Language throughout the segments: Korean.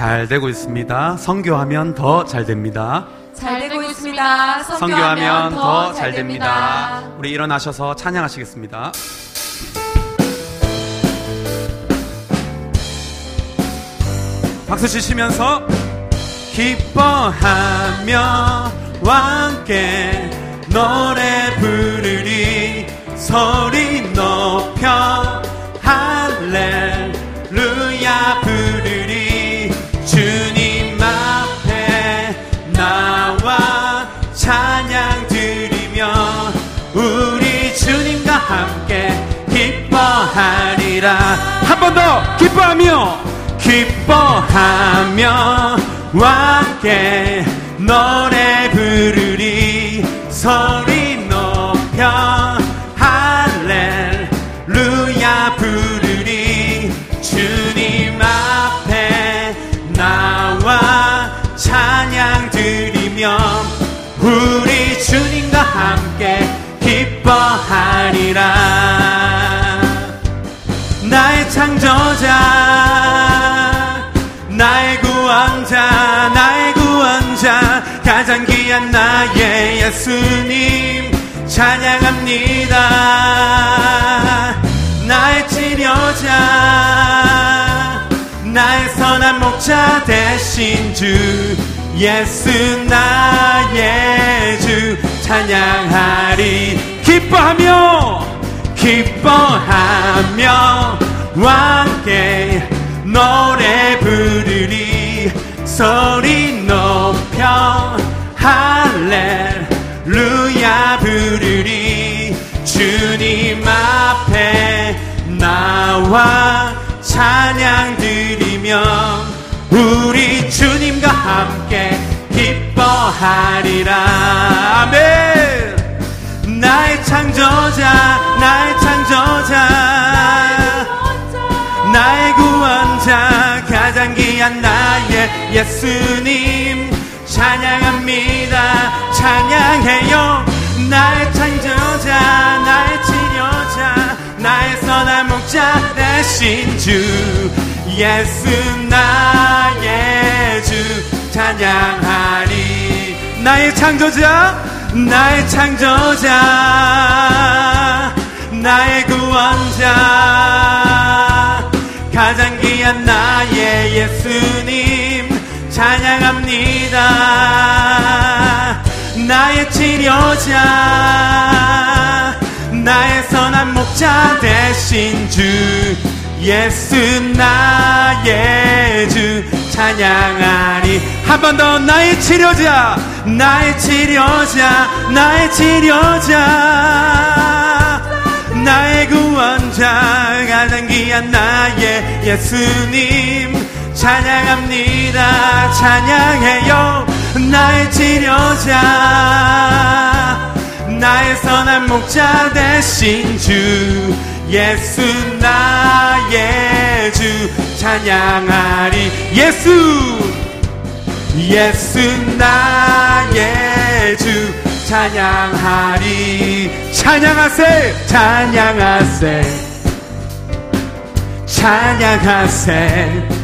잘 되고 있습니다. 성교하면 더 잘 됩니다. 잘 되고 있습니다. 성교하면 더 잘 됩니다. 우리 일어나셔서 찬양하시겠습니다. 박수 치시면서 기뻐하며 함께 노래 부르리 소리 높여 할렐 번 더 기뻐하며 기뻐하며 함께 노 귀한 나의 예수님 찬양합니다. 나의 치료자 나의 선한 목자 대신 주 예수 나의 주 찬양하리. 기뻐하며 기뻐하며 함께 노래 부르리. 소리 높여 할렐루야 부르리 주님 앞에 나와 찬양 드리며 우리 주님과 함께 기뻐하리라. 아멘. 나의 창조자 나의 창조자. 나의 구원자 가장 귀한 나의 예수님 찬양합니다. 찬양해요. 나의 창조자 나의 치료자 나의 선한 목자 대신 주 예수 나의 주 찬양하리. 나의 창조자 나의 창조자 나의 구원자 가장 귀한 나의 예수님 찬양합니다. 나의 치료자 나의 선한 목자 대신 주 예수 나의 주 찬양하리. 한 번 더 나의 치료자 나의 치료자 나의 치료자 나의 구원자 가장 귀한 나의 예수님 찬양합니다. 찬양해요. 나의 치료자 나의 선한 목자 대신 주 예수 나의 주 찬양하리. 예수! 예수 나의 주 찬양하리. 찬양하세! 찬양하세! 찬양하세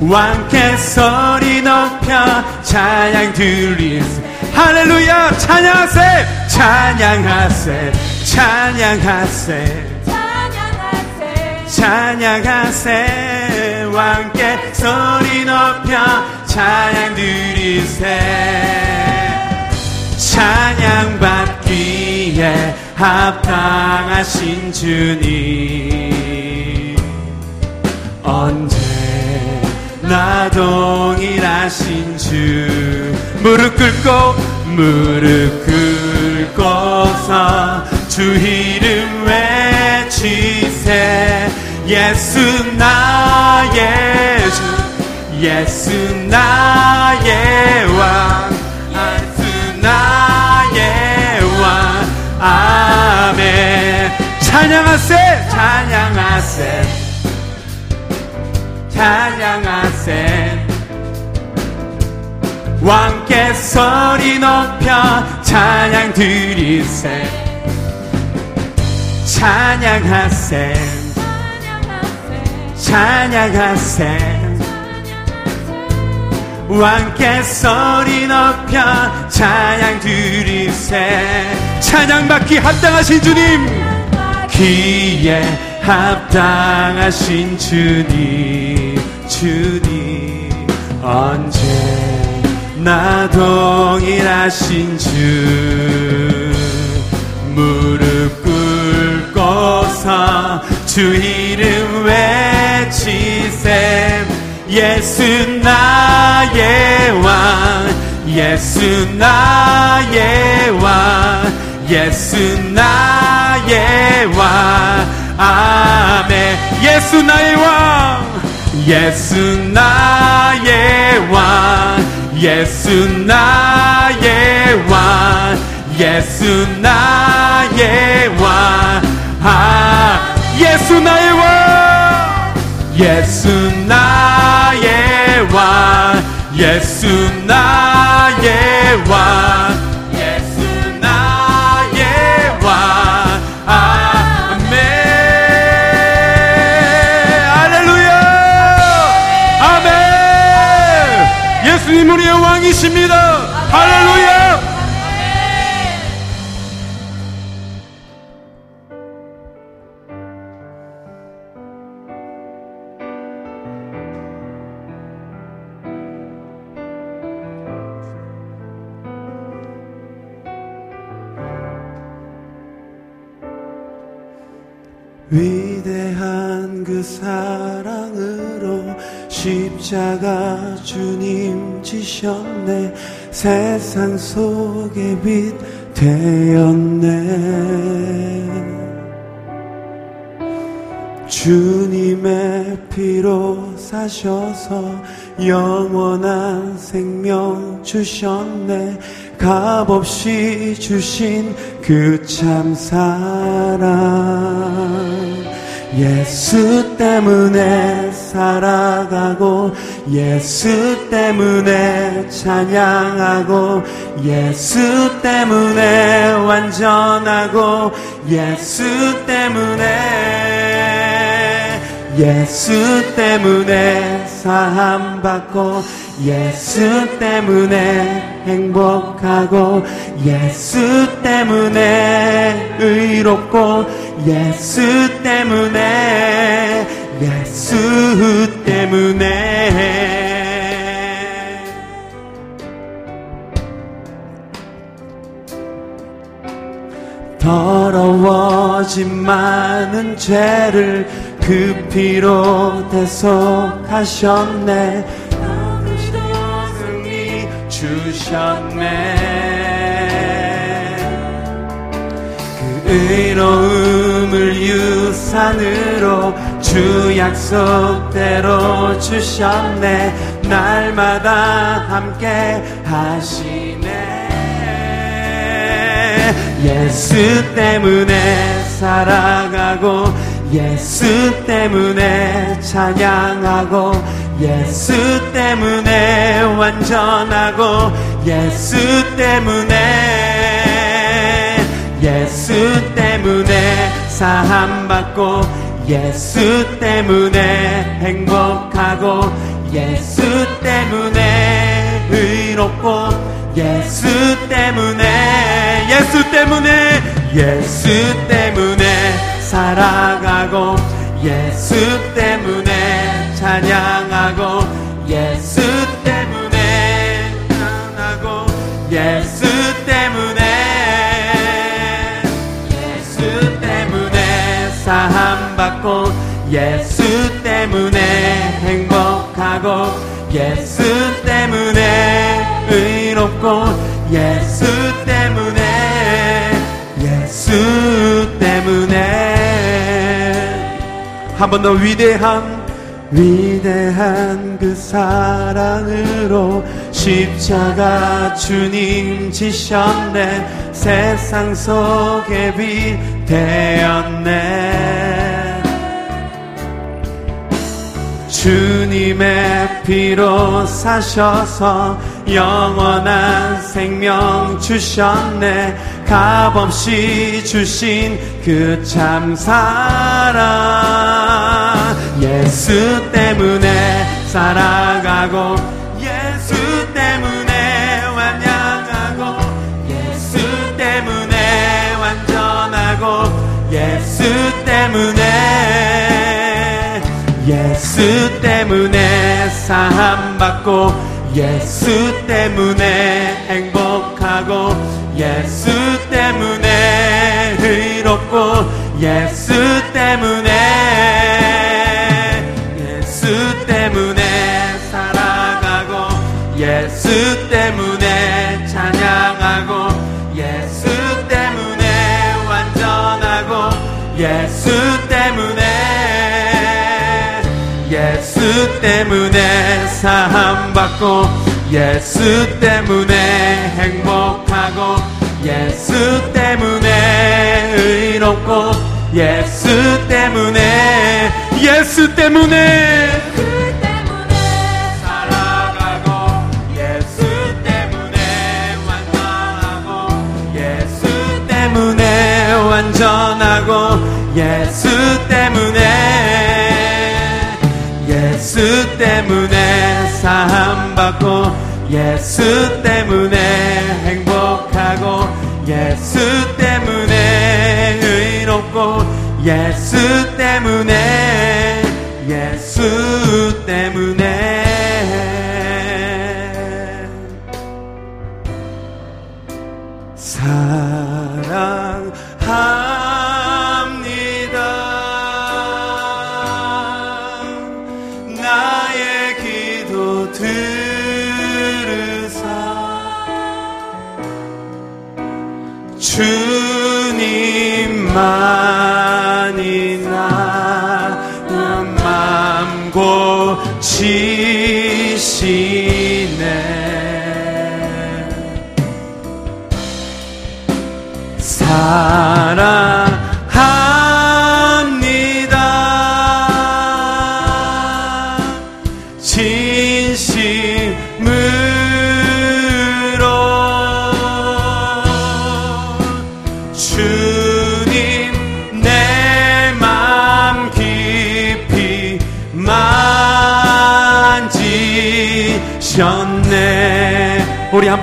왕께 소리 높여 찬양 드리세. 할렐루야! 찬양하세! 찬양하세! 찬양하세! 찬양하세. 왕께 소리 높여 찬양 드리세. 찬양 받기에 합당하신 주님. 언제 나 동일하신 주. 무릎 꿇고 무릎 꿇고서 주 이름 외치세. 예수 나의 주 예수 나의 왕 예수 나의 왕. 아멘. 찬양하세 찬양하세. 찬양 왕께 소리 높여 찬양 드리세. 찬양하세. 찬양하세. 왕께 소리 높여 찬양 드리세. 찬양받기 합당하신 주님. 귀에 합당하신 주님. 주님 언제 나 동일하신 주. 무릎 꿇고서 주 이름 외치세 예수 나의 왕 예수 나의 왕 예수 나의 왕. 아멘. 예수 나의 왕 예수 나의 왕 예수 나의 왕 예수 나의 왕. 아, 예수 나의 왕. 예수 나의 왕 예수 나의 주님 지셨네. 세상 속에 빛 되었네. 주님의 피로 사셔서 영원한 생명 주셨네. 값없이 주신 그 참 사랑 예수 때문에 살아가고 예수 때문에 찬양하고 예수 때문에 완전하고 예수 때문에 예수 때문에 사함 받고 예수 때문에 행복하고 예수 때문에 의롭고 예수 때문에 예수 때문에 더러워진 많은 죄를 그 피로 대속하셨네. 승리 주셨네. 그 의로움을 유산으로 주 약속대로 주셨네. 날마다 함께 하시네. 예수 때문에 살아가고 예수 때문에 찬양하고 예수 때문에 완전하고 예수 때문에 예수 때문에 사함받고 예수 때문에 행복하고 예수 때문에 의롭고 예수 때문에 예수 때문에 예수 때문에 살아가고 예수 때문에 찬양하고 예수 때문에 찬양하고 예수 때문에 예수 때문에 사함 받고 예수 때문에 행복하고 예수 때문에 의롭고 예수 때문에 예수 한 번 더 위대한 위대한 그 사랑으로 십자가 주님 지셨네. 세상 속에 빛 되었네. 주님의 피로 사셔서 영원한 생명 주셨네. 값없이 주신 그 참 사랑 예수 때문에 살아가고 예수 때문에 완양하고 예수 때문에 완전하고 예수 때문에 예수 때문에 사함 받고 예수 때문에 행복하고 예수 때문에 의롭고 예수 때문에 예수 때문에 찬양하고 예수 때문에 완전하고 예수 때문에 예수 때문에 사함 받고 예수 때문에 행복하고 예수 때문에 의롭고 예수 때문에 예수 때문에 전하고 예수 때문에 예수 때문에 사함 받고 예수 때문에 행복하고 예수 때문에 의롭고 예수 때문에 예수 때문에. 사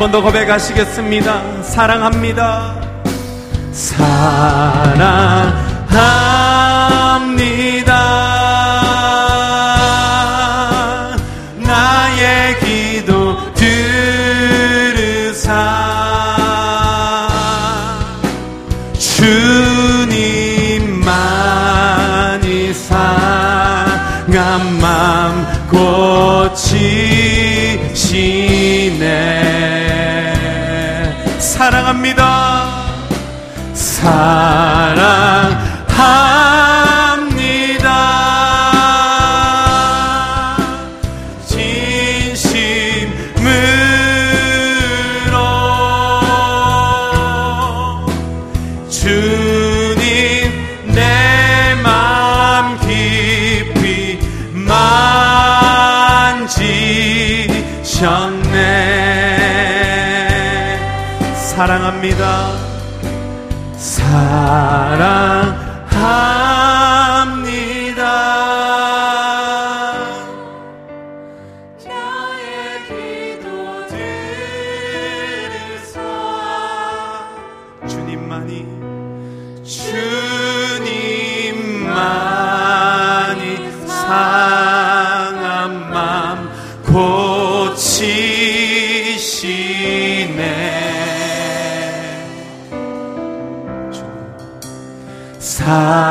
번 더 고백하시겠습니다. 사랑합니다. 사랑합니다 사랑합니다. 사랑합니다. 진심으로 주님 내 맘 깊이 만지셨네 사랑합니다. 사랑합니다 사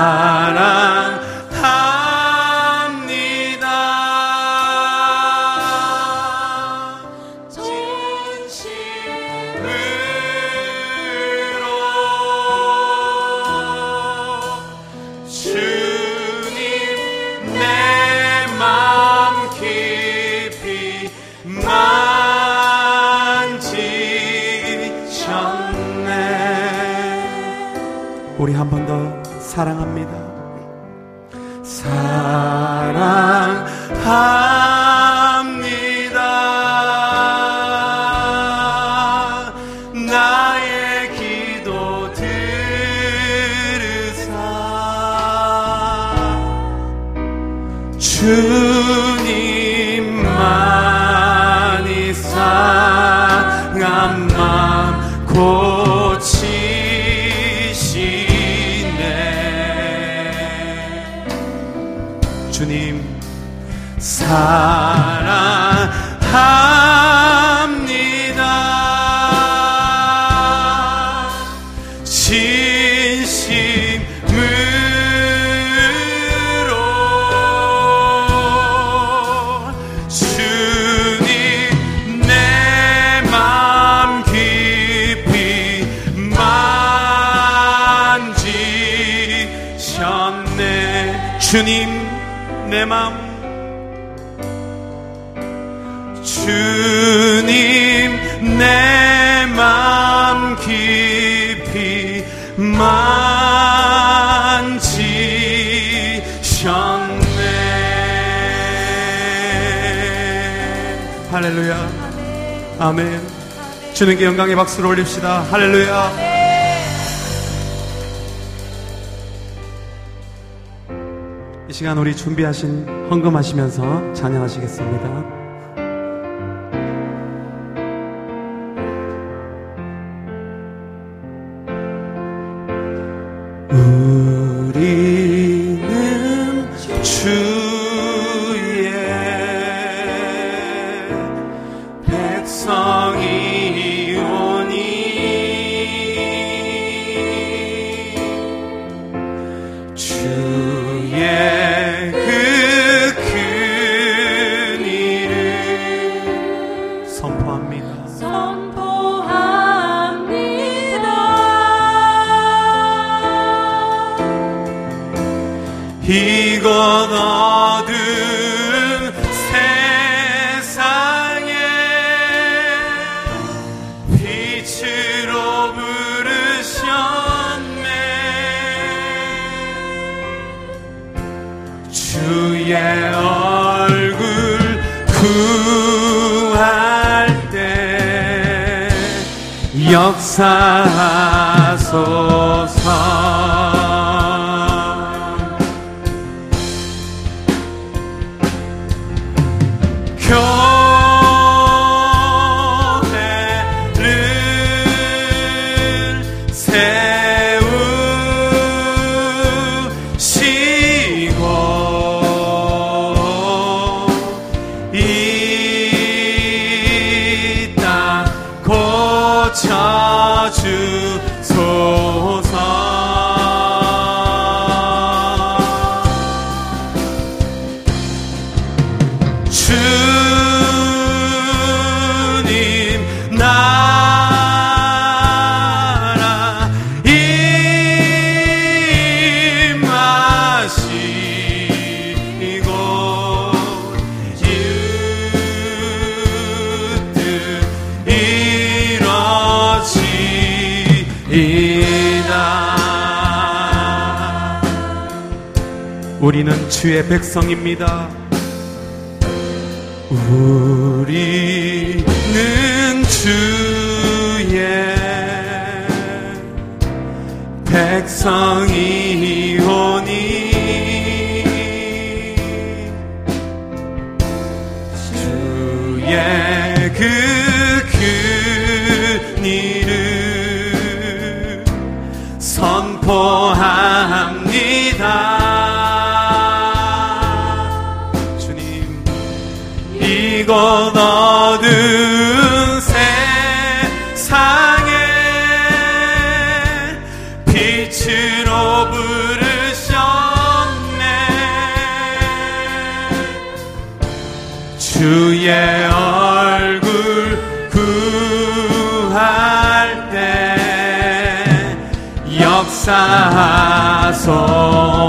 사랑합니다. 사랑합니다. 나의 기도 들으사. 주님만이 상한 high. 할렐루야. 아멘. 주님께 영광의 박수를 올립시다. 할렐루야. 이 시간 우리 준비하신 헌금하시면서 찬양하시겠습니다. long he 우리는 주의 백성입니다. 우리는 주의 백성이오니 주의 그 근의를 선포 역사하소서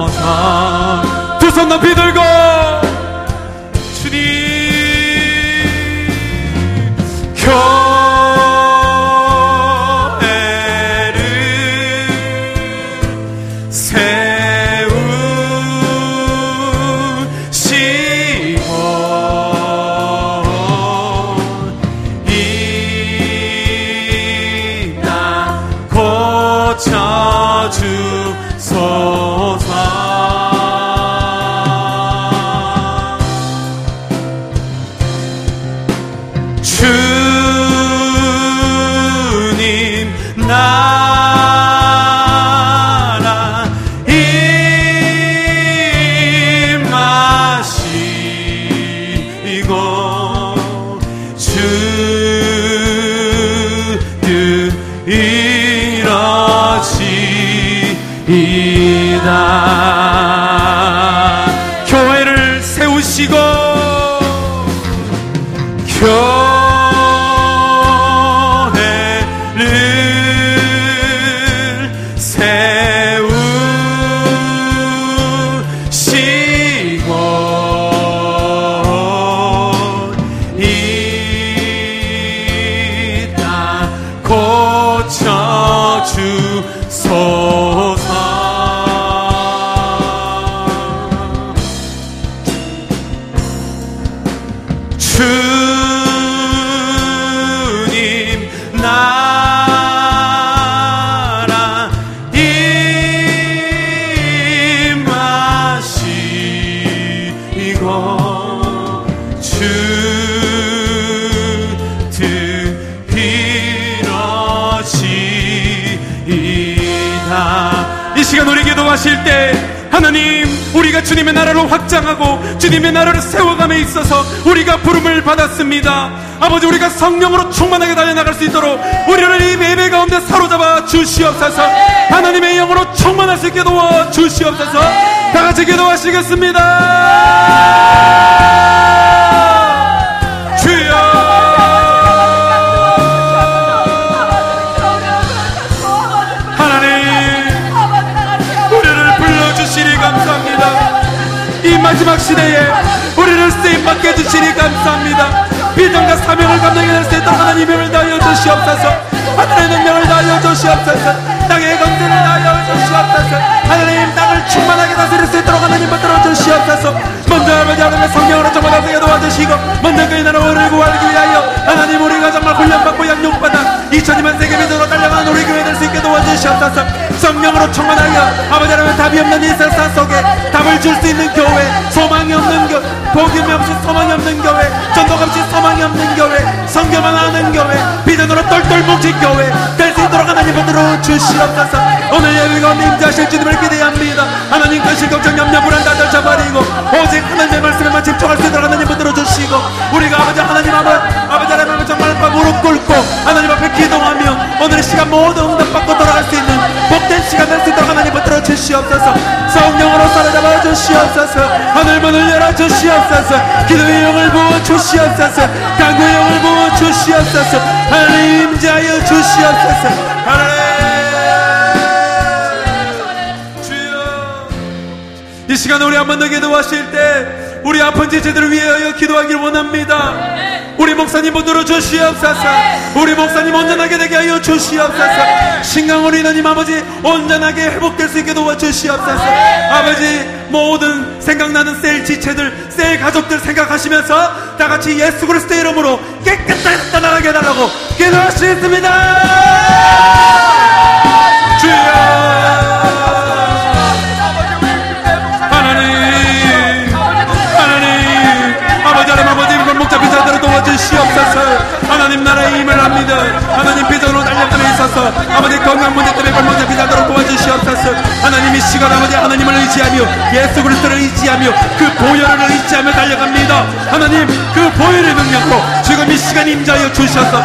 하나님 우리가 주님의 나라를 확장하고 주님의 나라를 세워감에 있어서 우리가 부름을 받았습니다. 아버지 우리가 성령으로 충만하게 달려나갈 수 있도록 우리를 이 예배 가운데 사로잡아 주시옵소서. 하나님의 영으로 충만할 수 있게 도와 주시옵소서. 다 같이 기도하시겠습니다 마지막 시대에 우리를 쓰임받게 해주시니 감사합니다. 비전과 사명을 감당해 낼 수 있도록 하나님 힘을 다하여 주시옵소서. 하늘의 능력을 다하여 주시옵소서. 땅의 건설을 다하여 주시옵소서. 하나님 땅을 충만하게 다스릴 수 있도록 하나님 만들어 주시옵소서. 먼저 아버지 하나님의 성령으로 정말 하게 도와주시고 먼저 그의 나라를 구하기 위하여 하나님 우리가 정말 훈련받고 양육받아 2002만 세계 미도로 달려가는 우리 교회 될 수 있게 도와주시옵소서. 성령으로 충만하여 아버지 하나님 답이 없는 이 세상 속에 답을 줄 수 있는 교회 소망이 없는 교회 복음이 없이 소망이 없는 교회 전도가 없이 소망이 없는 교회 성경만 아는 교회 비전으로 똘똘 뭉친 교회 될 수 있도록 하나님 만들어 주시옵소서. 오늘 예배 가운데 임재하실 주님을 기대합니다. 하나님 근실 걱정 염려 불안 다 떨쳐버리고 오직 하나님의 말씀에만 집중할 수 있도록 하나님 만들어 모두 응답받고 돌아갈 수 있는 복된 시간 될 수 있도록 하나님 만들어 주시옵소서. 성령으로 사로잡아 주시옵소서. 하늘 문을 열어 주시옵소서. 기도의 영을 부어 주시옵소서. 강구의 영을 부어 주시옵소서. 하나님 임재하여 주시옵소서. 하나님 주여! 이 시간 우리 한 번 더 기도하실 때 우리 아픈 지체들을 위하여 기도하길 원합니다 우리 목사님 분들을 주시옵소서. 우리 목사님 온전하게 되게 하여 주시옵소서. 신강으로 인하님 아버지 온전하게 회복될 수 있게 도와주시옵소서. 아버지 모든 생각나는 셀 지체들 셀 가족들 생각하시면서 다 같이 예수 그리스도의 이름으로 깨끗하게 떠나가게 해달라고 기도할 수 있습니다. 주여 하나님 나라의 힘을 합니다. 하나님 비전으로 달려감에 있어서 아버지 건강 문제 때문에 이번 목자 비자대로 도와주시옵소서. 하나님 이 시간 아버지 하나님을 의지하며 예수 그리스도를 의지하며 그 보혈을 의지하며 달려갑니다. 하나님 그 보혈의 능력으로 지금 이 시간 임자하여 주셔서